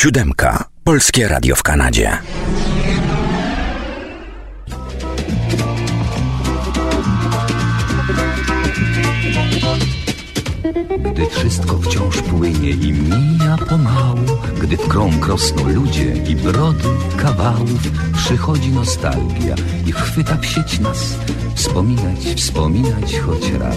Siódemka. Polskie Radio w Kanadzie. Gdy wszystko wciąż płynie i mija pomału Gdy w krąg rosną ludzie i brody kawałów Przychodzi nostalgia i chwyta psieć nas Wspominać, wspominać choć raz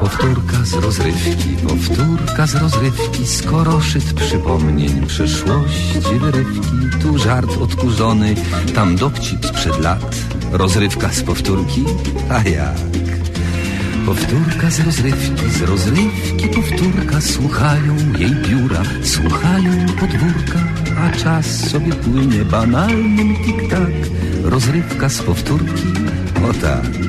Powtórka z rozrywki, powtórka z rozrywki, skoro szyt przypomnień przeszłości wyrywki. Tu żart odkurzony, tam dowcip sprzed lat, rozrywka z powtórki, a jak? Powtórka z rozrywki, z rozrywki powtórka, słuchają jej biura, słuchają podwórka, a czas sobie płynie banalnym tik-tak, rozrywka z powtórki, o tak.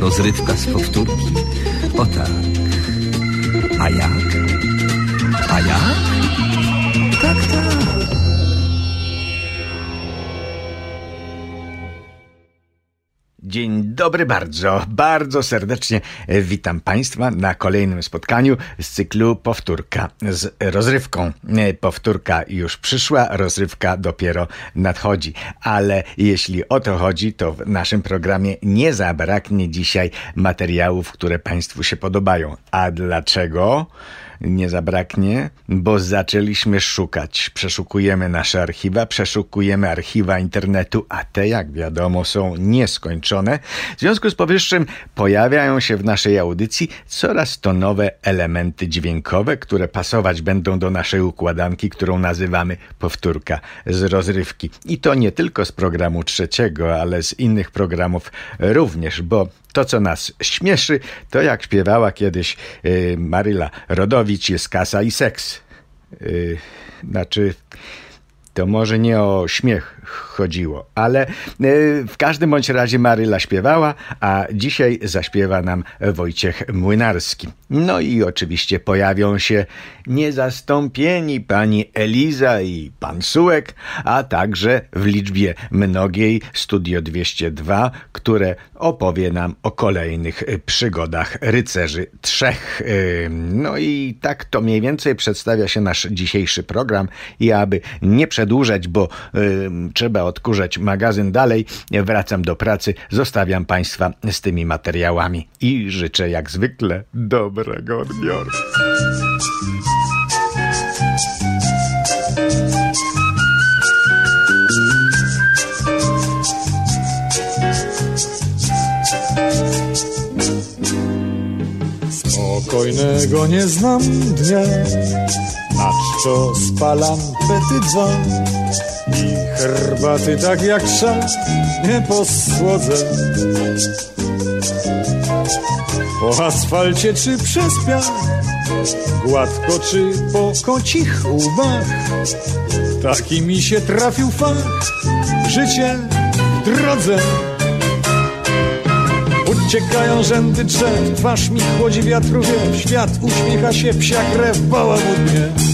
Rozrywka z powtórki, o tak A jak? A jak? Tak, tak Dzień dobry bardzo, bardzo serdecznie witam Państwa na kolejnym spotkaniu z cyklu Powtórka z rozrywką. Powtórka już przyszła, rozrywka dopiero nadchodzi, ale jeśli o to chodzi, to w naszym programie nie zabraknie dzisiaj materiałów, które Państwu się podobają. A dlaczego? Nie zabraknie, bo zaczęliśmy szukać. Przeszukujemy nasze archiwa, przeszukujemy archiwa internetu, a te, jak wiadomo, są nieskończone. W związku z powyższym pojawiają się w naszej audycji coraz to nowe elementy dźwiękowe, które pasować będą do naszej układanki, którą nazywamy powtórka z rozrywki. I to nie tylko z programu trzeciego, ale z innych programów również, bo to, co nas śmieszy, to jak śpiewała kiedyś y, Maryla Rodowicz, jest kasa i seks. Y, znaczy, to może nie o śmiech chodziło, ale y, w każdym bądź razie Maryla śpiewała, a dzisiaj zaśpiewa nam Wojciech Młynarski. No i oczywiście pojawią się niezastąpieni pani Eliza i pan Sułek, a także w liczbie mnogiej Studio 202, które opowie nam o kolejnych przygodach rycerzy trzech. Y, no i tak to mniej więcej przedstawia się nasz dzisiejszy program i aby nie przedłużać, bo y, trzeba odkurzać magazyn dalej, wracam do pracy, zostawiam Państwa z tymi materiałami i życzę jak zwykle dobrego odbioru. Spokojnego nie znam dnia, na czczo spalam pety dzwon i herbaty tak jak szan nie posłodzę. Po asfalcie czy przez piach, gładko czy po kocich łbach, taki mi się trafił fach, życie w drodze. Uciekają rzędy drzew, twarz mi chłodzi wiatru wie, świat uśmiecha się, psia krew bała mnie.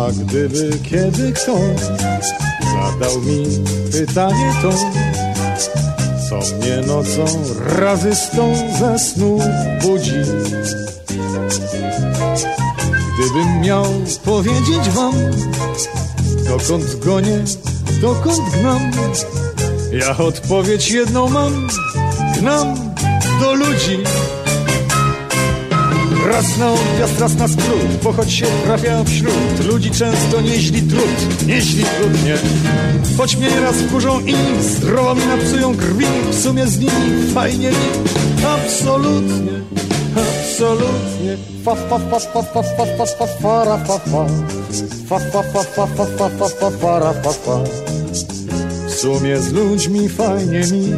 A gdyby kiedy kto zadał mi pytanie to, co mnie nocą razy sto ze snu budzi. Gdybym miał powiedzieć wam, dokąd gonię, dokąd gnam, ja odpowiedź jedną mam, gnam do ludzi. Raz na odjazd, raz na skrót, bo choć się trafia wśród ludzi często nieźli trud, nieźli trudnie. Choć mnie nieraz wkurzą i zdrowo mi napsują krwi, w sumie z nimi fajnie mi, absolutnie, absolutnie. Fa fa fa fa fa fa fa fa fa fa fa. Fa fa fa fa fa fa fa fa fa fa fa. W sumie z ludźmi fajnie mi,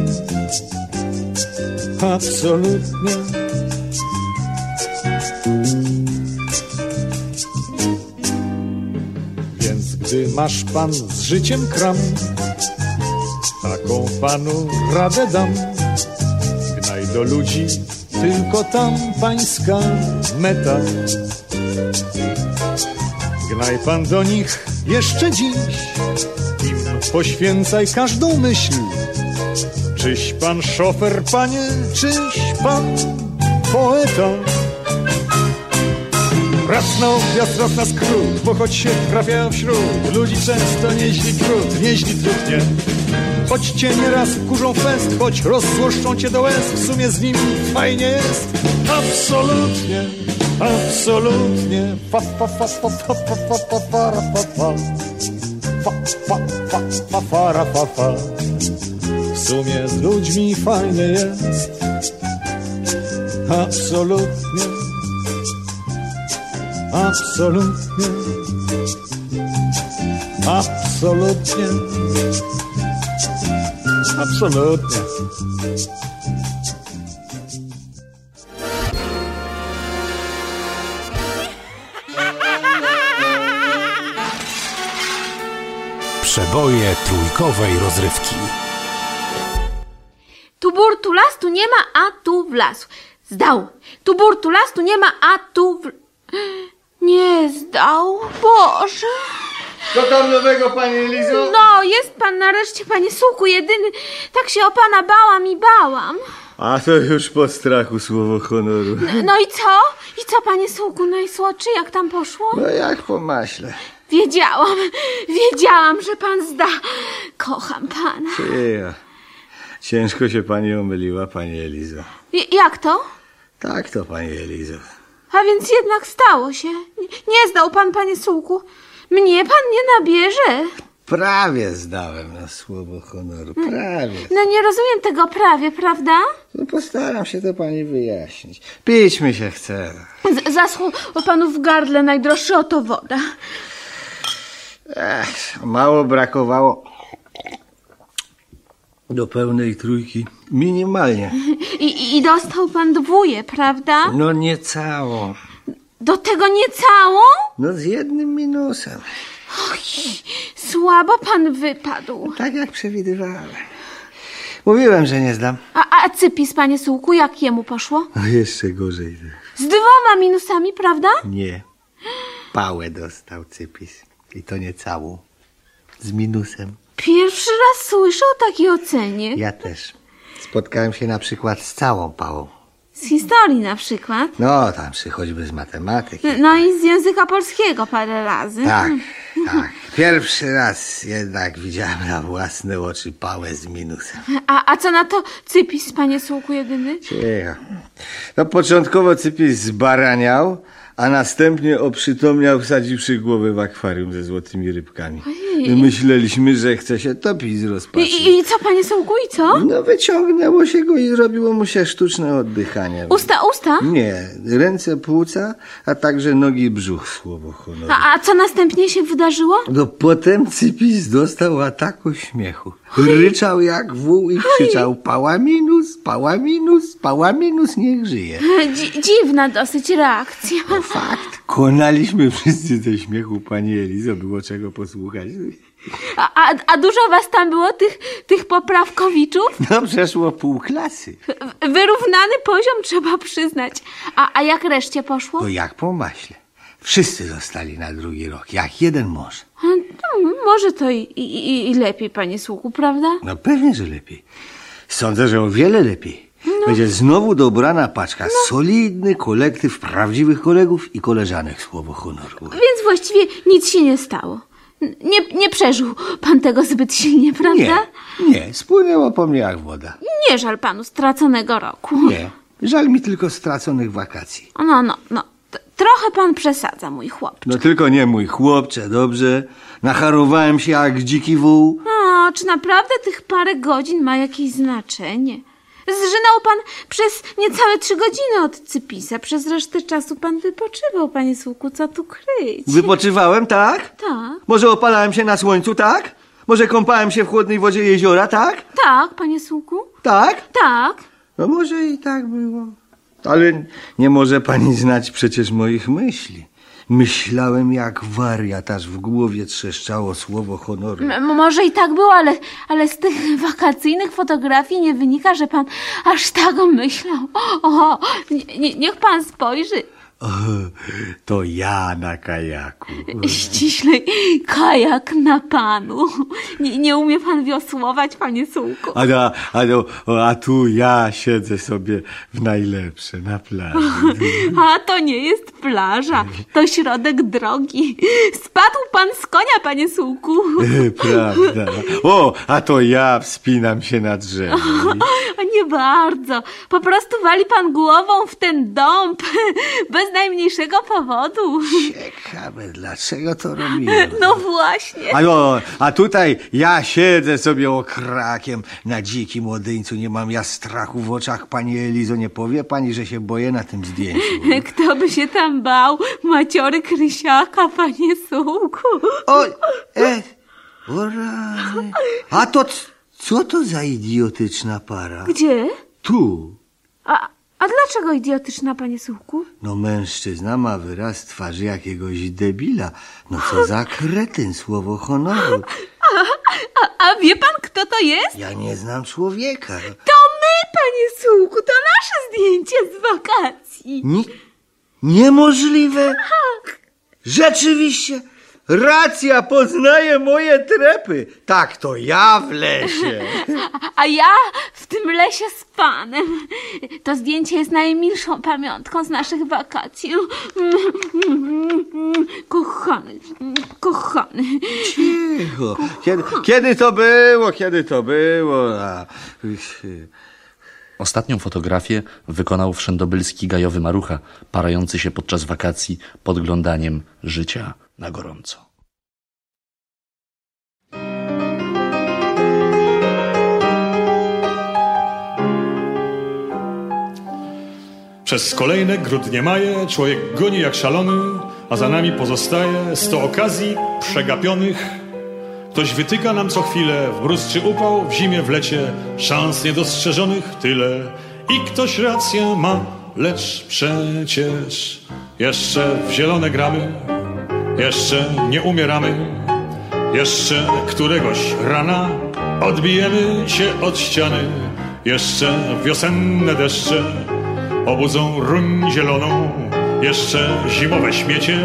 absolutnie. Gdy masz pan z życiem kram, taką panu radę dam. Gnaj do ludzi, tylko tam pańska meta. Gnaj pan do nich jeszcze dziś, im poświęcaj każdą myśl. Czyś pan szofer, panie, czyś pan poeta? Raz na odjazd, raz na skrót, bo choć się trafia wśród ludzi często nieźli trud, nieźli trudnie. Choć cię nieraz wkurzą fest, choć rozzłoszczą cię do łez, w sumie z nimi fajnie jest. Absolutnie, absolutnie. Fa, fa, fa, fa, fa, fa, fa, fa, fa, fa, fa. Fa, fa, fa, fa, fa, ra, fa, fa. W sumie z ludźmi fajnie jest. Absolutnie. Absolutnie. Absolutnie. Absolutnie. Przeboje trójkowej rozrywki. Tu bur, tu las, tu nie ma, a tu wlazł. Zdał. Tu bur, tu las, tu nie ma, a tu w... Nie zdał. Boże. Co tam nowego, pani Elizo? No, jest pan nareszcie, panie suku, jedyny. Tak się o pana bałam i bałam. A to już po strachu słowo honoru. No i co? I co, panie suku, najsłodszy, jak tam poszło? No jak po maśle. Wiedziałam, wiedziałam, że pan zda. Kocham pana. Ja. Ciężko się pani omyliła, pani Elizo. I, jak to? Tak to, pani Elizo. A więc jednak stało się. Nie zdał pan, panie sułku. Mnie pan nie nabierze. Prawie zdałem na słowo honoru. Prawie. No nie rozumiem tego prawie, prawda? No postaram się to pani wyjaśnić. Pić mi się chce. Z- zaschło panu w gardle najdroższy oto woda. Ech, mało brakowało do pełnej trójki. Minimalnie. I, I dostał pan dwóje, prawda? No nie całą. Do tego nie całą? No z jednym minusem. Słabo pan wypadł. Tak jak przewidywałem. Mówiłem, że nie zdam. A, a cypis, panie sułku, jak jemu poszło? A jeszcze gorzej. Z dwoma minusami, prawda? Nie. Pałę dostał cypis. I to nie całą. Z minusem. Pierwszy raz słyszę o takiej ocenie. Ja też. Spotkałem się na przykład z całą pałą. Z historii na przykład. No, tam czy choćby z matematyki. No i z języka polskiego parę razy. Tak, tak. Pierwszy raz jednak widziałem na własne oczy pałę z minusem. A, a co na to cypis, panie sułku jedyny? Cicho. No początkowo cypis zbaraniał, a następnie oprzytomniał, wsadziwszy głowę w akwarium ze złotymi rybkami. My myśleliśmy, że chce się topić z rozpaczy. I, i, co, panie sułku, i co? No wyciągnęło się go i zrobiło mu się sztuczne oddychanie. Usta, usta? Nie, ręce płuca, a także nogi i brzuch, słowo honoru. A, a co następnie się wydarzyło? No potem Cypis dostał ataku śmiechu. Ryczał jak wół i krzyczał pała minus, pała minus, pała minus, niech żyje. Dzi dziwna dosyć reakcja. Fakt. Konaliśmy wszyscy ze śmiechu, pani Elizo, było czego posłuchać. A, a, a dużo was tam było, tych, tych poprawkowiczów? No przeszło pół klasy. Wyrównany poziom trzeba przyznać. A, a jak reszcie poszło? To jak po maśle. Wszyscy zostali na drugi rok, jak jeden mąż. No, może to i, i, i lepiej, panie słuchu, prawda? No pewnie, że lepiej. Sądzę, że o wiele lepiej. Będzie znowu dobrana paczka. Solidny kolektyw prawdziwych kolegów i koleżanek słowo honoru. Więc właściwie nic się nie stało. Nie, nie przeżył pan tego zbyt silnie, Nie, prawda? nie, spłynęło po mnie jak woda. Nie żal panu straconego roku. Nie, żal mi tylko straconych wakacji. No, no, no. Trochę pan przesadza, mój chłop. No tylko nie mój chłopcze, dobrze? Nacharowałem się jak dziki wół. O, czy naprawdę tych parę godzin ma jakieś znaczenie? Zżynał pan przez niecałe trzy godziny od Cypisa. Przez resztę czasu pan wypoczywał, panie Słuku, co tu kryć? Wypoczywałem, tak? Tak, Może opalałem się na słońcu, tak? Może kąpałem się w chłodnej wodzie jeziora, tak? tak, panie Słuku, Tak? tak. No może i tak było. Ale nie może pani znać przecież moich myśli. Myślałem jak wariat, aż w głowie trzeszczało słowo honoru. M- może i tak było, ale, ale z tych wakacyjnych fotografii nie wynika, że pan aż tak myślał. O, nie, nie, niech pan spojrzy. O, to ja na kajaku. Ściślej kajak na panu. Nie, nie umie pan wiosłować, panie Sułku. A, a, a, a tu ja siedzę sobie w najlepsze na plaży. A to nie jest plaża, to środek drogi. Spadł pan z konia, panie Sułku. Prawda. O, a to ja wspinam się na drzewo. Nie bardzo. Po prostu wali pan głową w ten dąb. Bez najmniejszego powodu. Ciekawe, dlaczego to robiłem. No właśnie. A, no, a tutaj ja siedzę sobie okrakiem na dzikim łodyńcu. Nie mam ja strachu w oczach. Pani Elizo, nie powie pani, że się boję na tym zdjęciu. Kto by się tam bał? Maciory Krysiaka, panie Sułku. O, e, o rany. A to co to za idiotyczna para? Gdzie? Tu. A, a dlaczego idiotyczna, panie Sułku? No mężczyzna ma wyraz twarzy jakiegoś debila. No co za kretyn, słowo honoru. A, a wie pan, kto to jest? Ja nie znam człowieka. To my, panie Sułku, to nasze zdjęcie z wakacji. Nie, niemożliwe. Rzeczywiście. Racja, poznaje moje trepy. Tak, to ja w lesie. A ja w tym lesie z panem. To zdjęcie jest najmilszą pamiątką z naszych wakacji. Kochany, kochany. Cicho. Kiedy, kiedy to było, kiedy to było? A, Ostatnią fotografię wykonał wszędobylski gajowy marucha, parający się podczas wakacji podglądaniem życia na gorąco. Przez kolejne grudnie maje człowiek goni jak szalony, a za nami pozostaje sto okazji przegapionych. Ktoś wytyka nam co chwilę w mróz czy upał, w zimie, w lecie, szans niedostrzeżonych tyle. I ktoś rację ma, lecz przecież jeszcze w zielone gramy, jeszcze nie umieramy. Jeszcze któregoś rana odbijemy się od ściany. Jeszcze wiosenne deszcze obudzą ruń zieloną. Jeszcze zimowe śmiecie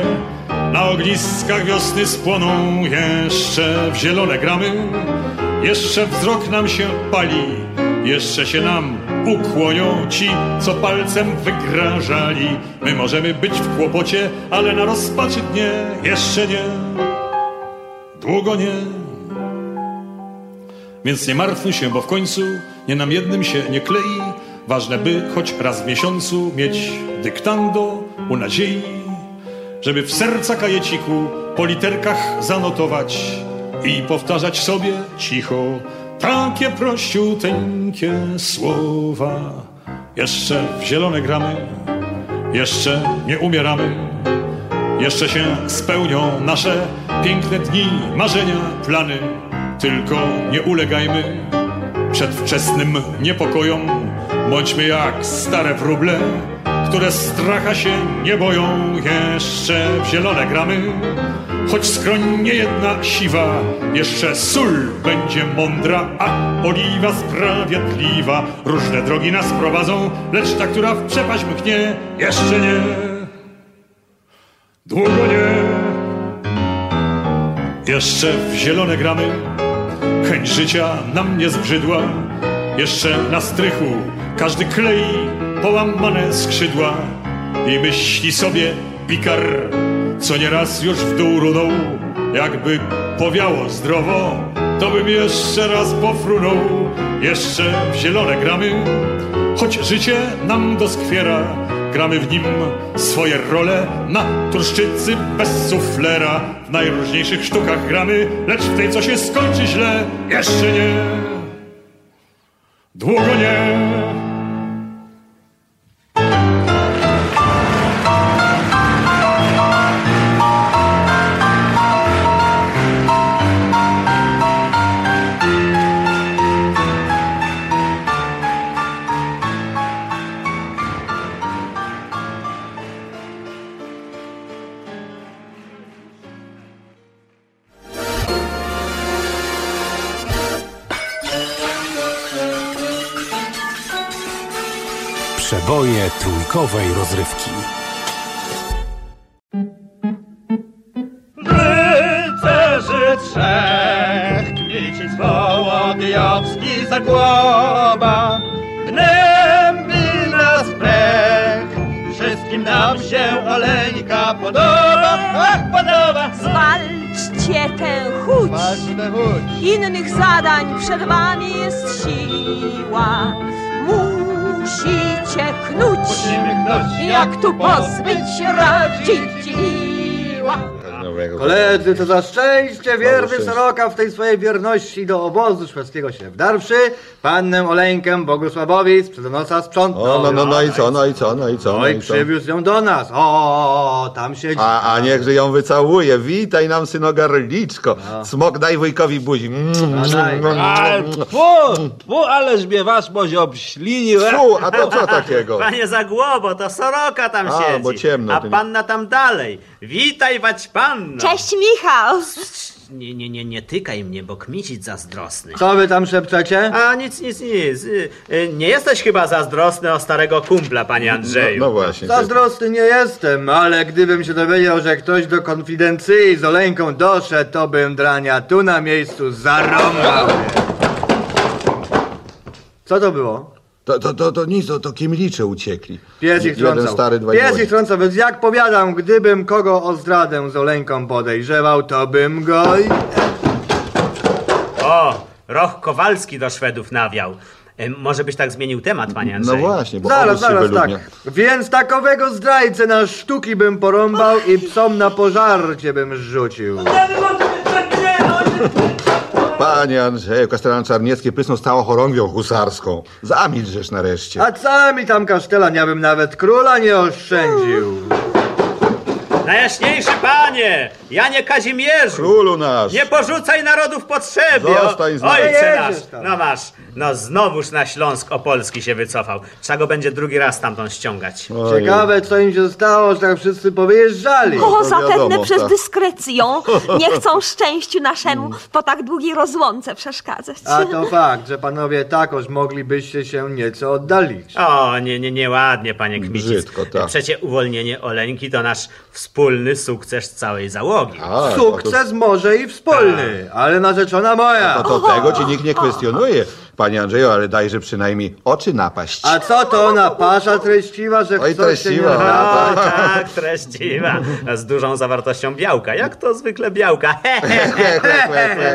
na ogniskach wiosny spłoną. Jeszcze w zielone gramy, jeszcze wzrok nam się pali. Jeszcze się nam ukłonią ci, co palcem wygrażali. My możemy być w kłopocie, ale na rozpaczy dnie jeszcze nie długo nie. Więc nie martwmy się, bo w końcu nie nam jednym się nie klei. Ważne, by choć raz w miesiącu mieć dyktando u nadziei, żeby w serca kajeciku po literkach zanotować i powtarzać sobie cicho takie prościuteńkie słowa. Jeszcze w zielone gramy, jeszcze nie umieramy. Jeszcze się spełnią nasze piękne dni, marzenia, plany. Tylko nie ulegajmy przedwczesnym niepokojom. Bądźmy jak stare wróble, które stracha się nie boją. Jeszcze w zielone gramy, choć skroń nie jedna siwa. Jeszcze sól będzie mądra, a oliwa sprawiedliwa. Różne drogi nas prowadzą, lecz ta, która w przepaść mknie, jeszcze nie. Długo nie. Jeszcze w zielone gramy. Chęć życia nam nie zbrzydła. Jeszcze na strychu każdy klei połamane skrzydła i myśli sobie pikar, co nieraz już w dół runął. Jakby powiało zdrowo, to bym jeszcze raz pofrunął. Jeszcze w zielone gramy, choć życie nam doskwiera. Gramy w nim swoje role na turszczycy bez suflera. W najróżniejszych sztukach gramy, lecz w tej, co się skończy źle, jeszcze nie. Długo nie. Trójkowej rozrywki. Rycerzy trzech, Kmicic, Wołodyjowski, Zagłoba, gnębi nas brech, wszystkim nam się Oleńka podoba, ach, podoba. Zwalczcie tę chuć. Innych zadań przed wami jest siła. Musicie knuć, jak tu pozbyć się radziła. Koledzy, to za szczęście wierny Soroka w tej swojej wierności do obozu szwedzkiego się wdarwszy, pannę Oleńkę Bogusławowi z przednosa sprzątnął. O, no, no, no i co, no i co, no i co, No no i przywiózł ją do nas. O, tam siedzi. A, a niechże ją wycałuje. Witaj nam, synogarliczko. Smok daj wujkowi buzi. Mm, A daj. Fu, fu, ależ mnie wasz może obślinił. e? Fu, a to co takiego? Panie Zagłobo, to Soroka tam A, siedzi, bo ciemno, a panna tam dalej. Witaj, wać panno. Cześć Michał. Nie, nie, nie, nie tykaj mnie, bo kmicić zazdrosny. Co wy tam szepczecie? A nic, nic, nic. Y, y, Nie jesteś chyba zazdrosny o starego kumpla, panie Andrzeju. No, no właśnie. Zazdrosny nie jestem, ale gdybym się dowiedział, że ktoś do konfidencji z Oleńką doszedł, to bym drania tu na miejscu zarąbał. Co to było? To, to, to, to nic, to, to kiemlicze uciekli. Pies ich trącał. Jeden stary, dwaj Pies młodzi. ich trącał, więc jak powiadam, gdybym kogo o zdradę z Oleńką podejrzewał, to bym go... i- O, Roch Kowalski do Szwedów nawiał. Y, Może byś tak zmienił temat, panie No Andrzeju? właśnie, bo Zaraz, obóz się zaraz, tak. wyludnia. Więc takowego zdrajcę na sztuki bym porąbał i psom na pożarcie bym rzucił. Panie Andrzeju, kastelan Czarniecki prysnął stałą chorągwią husarską. Zamilczesz nareszcie. A co mi tam kasztelan, ja bym nawet króla nie oszczędził. Najjaśniejszy panie! Janie Kazimierzu! Królu nasz! Nie porzucaj narodu w potrzebie! Zostań z nami. Ojcze Nie nasz! No masz, no znowuż na Śląsk Opolski się wycofał. Trzeba go będzie drugi raz stamtąd ściągać. Ojej. Ciekawe, co im się stało, że tak wszyscy powyjeżdżali. O, zapewne wiadomo, przez tak. dyskrecję. Nie chcą szczęściu naszemu po tak długiej rozłące przeszkadzać. A to fakt, że panowie takoż moglibyście się nieco oddalić. O, nie, nie, nieładnie, panie Kmicic. Brzydko, tak. Przecie uwolnienie Oleńki to nasz wspólny sukces całej załogi. A, Sukces może i wspólny, ale narzeczona moja. To, to, to tego ci nikt nie kwestionuje. Panie Andrzeju, ale dajże przynajmniej oczy napaść. A co to ona pasza treściwa, że Oj, ktoś się nie treściwa. O, tak, treściwa. Z dużą zawartością białka. Jak to zwykle białka.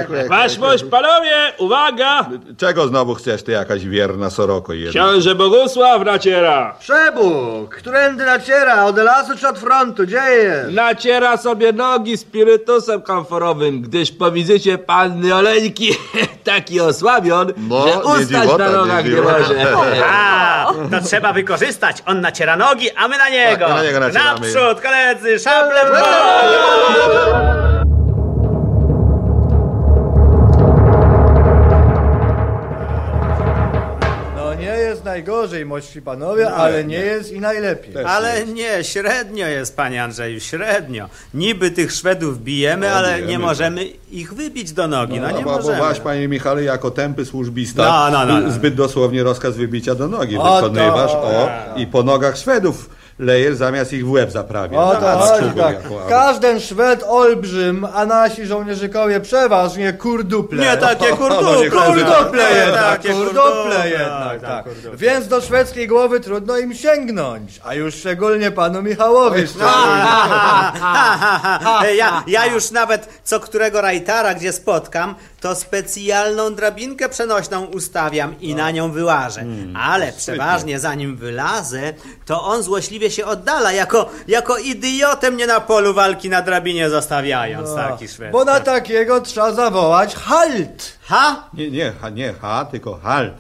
Kłe. Waszmość, panowie, uwaga! Czego znowu chcesz, ty jakaś wierna soroko jedna? Książę Bogusław naciera. Przebóg, którędy naciera, od lasu czy od frontu, gdzie jest? Naciera sobie nogi spirytusem kamforowym, gdyż po wizycie panny Oleńki taki osłabion, No, że ustać na nogach nie może. A, to trzeba wykorzystać. On naciera nogi, a my na niego. Tak, na niego. Naprzód, koledzy, szablem najgorzej, mości panowie, ale nie jest i najlepiej. Ale nie, średnio jest, panie Andrzeju, średnio. Niby tych Szwedów bijemy, No, ale bijemy. nie możemy ich wybić do nogi. No, nie bo, bo możemy. wasz, panie Michale, jako tępy służbista, No, no, no, no. zbyt dosłownie rozkaz wybicia do nogi O, wykonywasz. to- O, I po nogach Szwedów Lejer zamiast ich w łeb zaprawia. O to chodzi tak. jako- Każdy Szwed olbrzym, a nasi żołnierzykowie przeważnie kurduple. Nie takie kurduple. Nie, kurduple jednak, takie kurduple jednak, tak, tak. Więc do szwedzkiej głowy trudno im sięgnąć, a już szczególnie panu Michałowi. Ja, ja już nawet co którego rajtara, gdzie spotkam, to specjalną drabinkę przenośną ustawiam i na nią wyłażę. Ale przeważnie zanim wylazę, to on złośliwie się oddala, jako, jako idiotę mnie na polu walki na drabinie zostawiając, No, taki Szwed. Bo na takiego trzeba zawołać halt. Ha? Nie, nie, ha, nie, ha, tylko halt,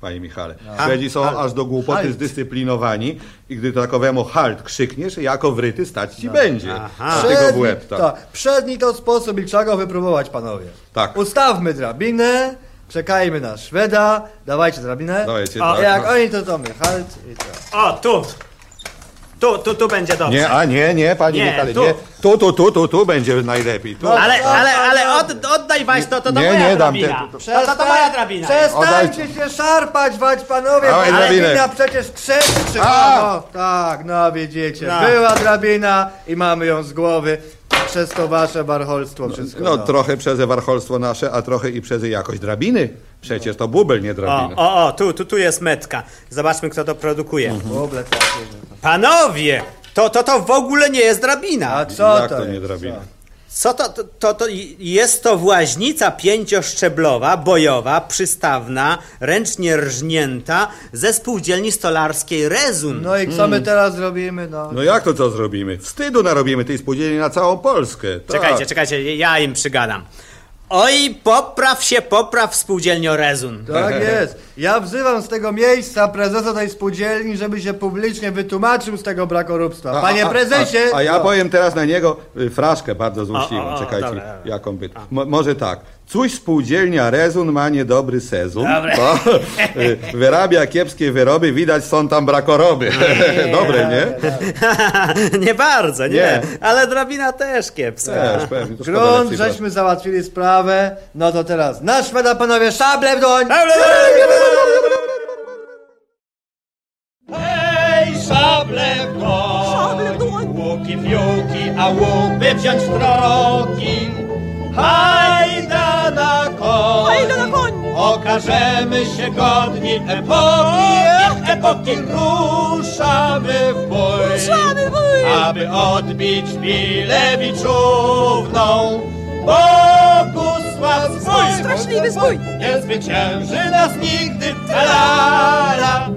panie Michale. No. Szwedzi są Halt. aż do głupoty Halt. zdyscyplinowani i gdy takowemu halt krzykniesz, jako wryty stać ci będzie. Aha. A tego w Przedni, łeb, tak. tak, przedni to sposób i trzeba go wypróbować, panowie. Tak. Ustawmy drabinę, czekajmy na Szweda, dawajcie drabinę. Dajecie, a tak, jak no. oni to to my, halt i to. O, tu. Tu, tu, tu będzie dobrze. Nie, a nie, nie, panie Nie, Michale, tu. nie. Tu, tu, tu, tu, tu będzie najlepiej. Tu. Ale, ale, ale od, oddaj Waś, to, to, to Nie, moja nie dam drabina. te- To, to, to moja drabina. Przestańcie się szarpać, wać panowie, Dawaj bo drabina przecież krzeczy. A! No, tak, no widzicie, No. była drabina i mamy ją z głowy. Przez to wasze barcholstwo wszystko. No trochę przez warcholstwo nasze, a trochę i przez jakość drabiny. Przecież to bubel, nie O, drabina. o, o, tu, tu, tu jest metka. Zobaczmy, kto to produkuje. Takie, że- Panowie, to, to, to w ogóle nie jest drabina. A co Jak to, to nie jest? drabina? Co to, to, to, to jest to właźnica pięcioszczeblowa, bojowa, przystawna, ręcznie rżnięta ze spółdzielni stolarskiej Rezun. No i co my teraz zrobimy, no? No jak to co zrobimy? Wstydu narobimy tej spółdzielni na całą Polskę. Tak. Czekajcie, czekajcie, ja im przygadam. Oj, popraw się, popraw spółdzielnio Rezun. Tak jest. Ja wzywam z tego miejsca prezesa tej spółdzielni, żeby się publicznie wytłumaczył z tego brakorupstwa. A- Panie a- prezesie! A, a ja no. powiem teraz na niego y, fraszkę bardzo złośliwą. Czekajcie, dobra, dobra. jaką by. Mo, może tak. Coś spółdzielnia Rezun ma niedobry sezon. To, y, wyrabia kiepskie wyroby, widać są tam brakoroby. Dobre, nie? nie bardzo, nie. Nie. Ale drabina też kiepska. Też, pewnie. Grunt, żeśmy załatwili sprawę, no to teraz na Szweda panowie szable w doń! Hej, szable w dłoń, łuki piłki, a łupy wziąć w. Na koń, Hajda na koń! okażemy się godni epoki, epoki ruszamy w bój, Ruszamy w bój! aby odbić Bilewiczówną. Bogusław swój, Straszliwy zbój! nie zwycięży nas nigdy. La, la. La,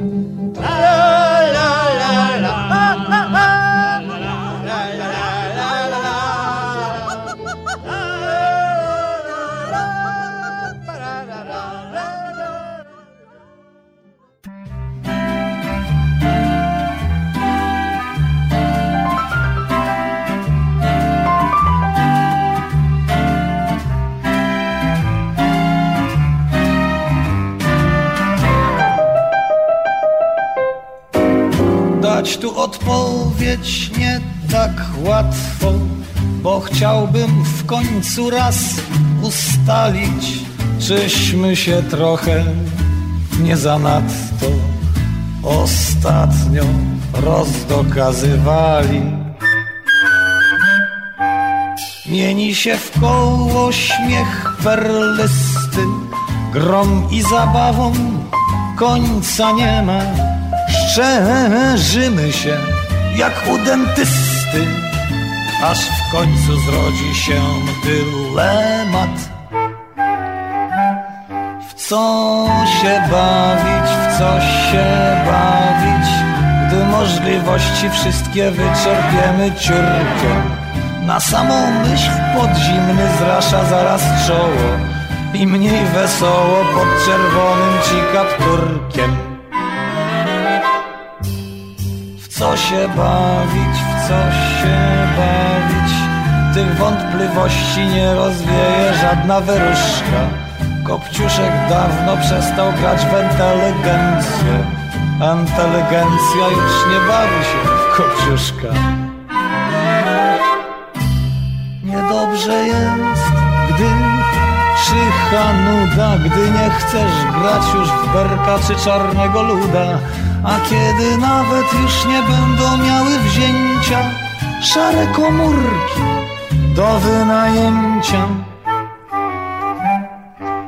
tu odpowiedź nie tak łatwo, bo chciałbym w końcu raz ustalić, czyśmy się trochę nie zanadto ostatnio rozdokazywali. Mieni się w koło śmiech perlysty, grom i zabawą końca nie ma. Szczerzymy się jak u dentysty, aż w końcu zrodzi się dylemat. W co się bawić, w co się bawić, gdy możliwości wszystkie wyczerpiemy ciurkiem. Na samą myśl podzimny zrasza zaraz czoło i mniej wesoło pod czerwonym ci kapturkiem. Co się bawić, w co się bawić, tych wątpliwości nie rozwieje żadna wyruszka. Kopciuszek dawno przestał grać w inteligencję. Inteligencja już nie bawi się w kopciuszka. Niedobrze jest, gdy czyha nuda, gdy nie chcesz grać już w berka czy czarnego luda, A kiedy nawet już nie będą miały wzięcia Szare komórki do wynajęcia.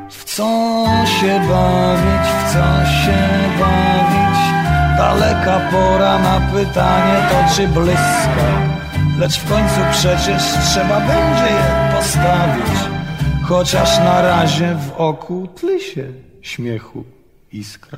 W co się bawić, w co się bawić? Daleka pora na pytanie to czy blyska Lecz w końcu przecież trzeba będzie je postawić. Chociaż na razie w oku tli się śmiechu iskra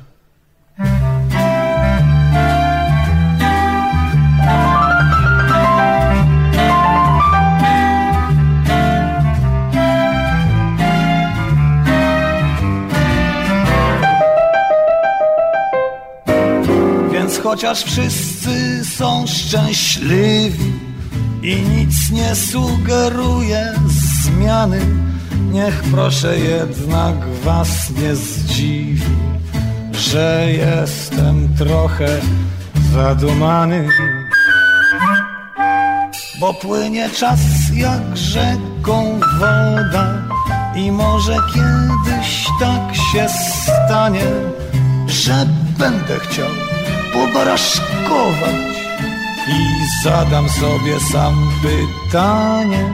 Chociaż wszyscy są szczęśliwi i nic nie sugeruje zmiany, niech proszę jednak was nie zdziwi, że jestem trochę zadumany. Bo płynie czas jak rzeką woda i może kiedyś tak się stanie, że będę chciał pobaraszkować. I zadam sobie sam pytanie.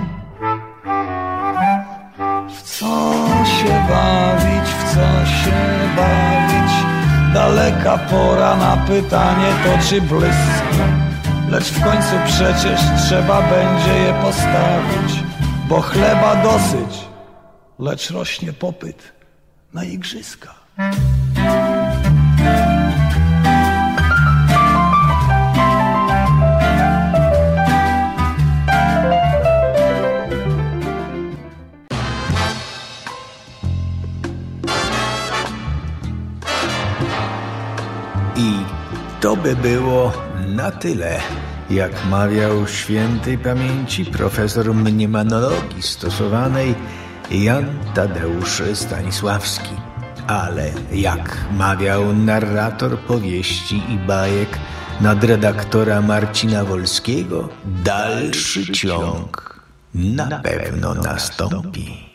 W co się bawić, w co się bawić? Daleka pora na pytanie to czy blyska Lecz w końcu przecież trzeba będzie je postawić Bo chleba dosyć, lecz rośnie popyt na igrzyska by było na tyle. Jak mawiał świętej pamięci profesor mniemanologii stosowanej Jan Tadeusz Stanisławski. Ale jak mawiał narrator powieści i bajek nadredaktora Marcina Wolskiego, dalszy ciąg na pewno nastąpi.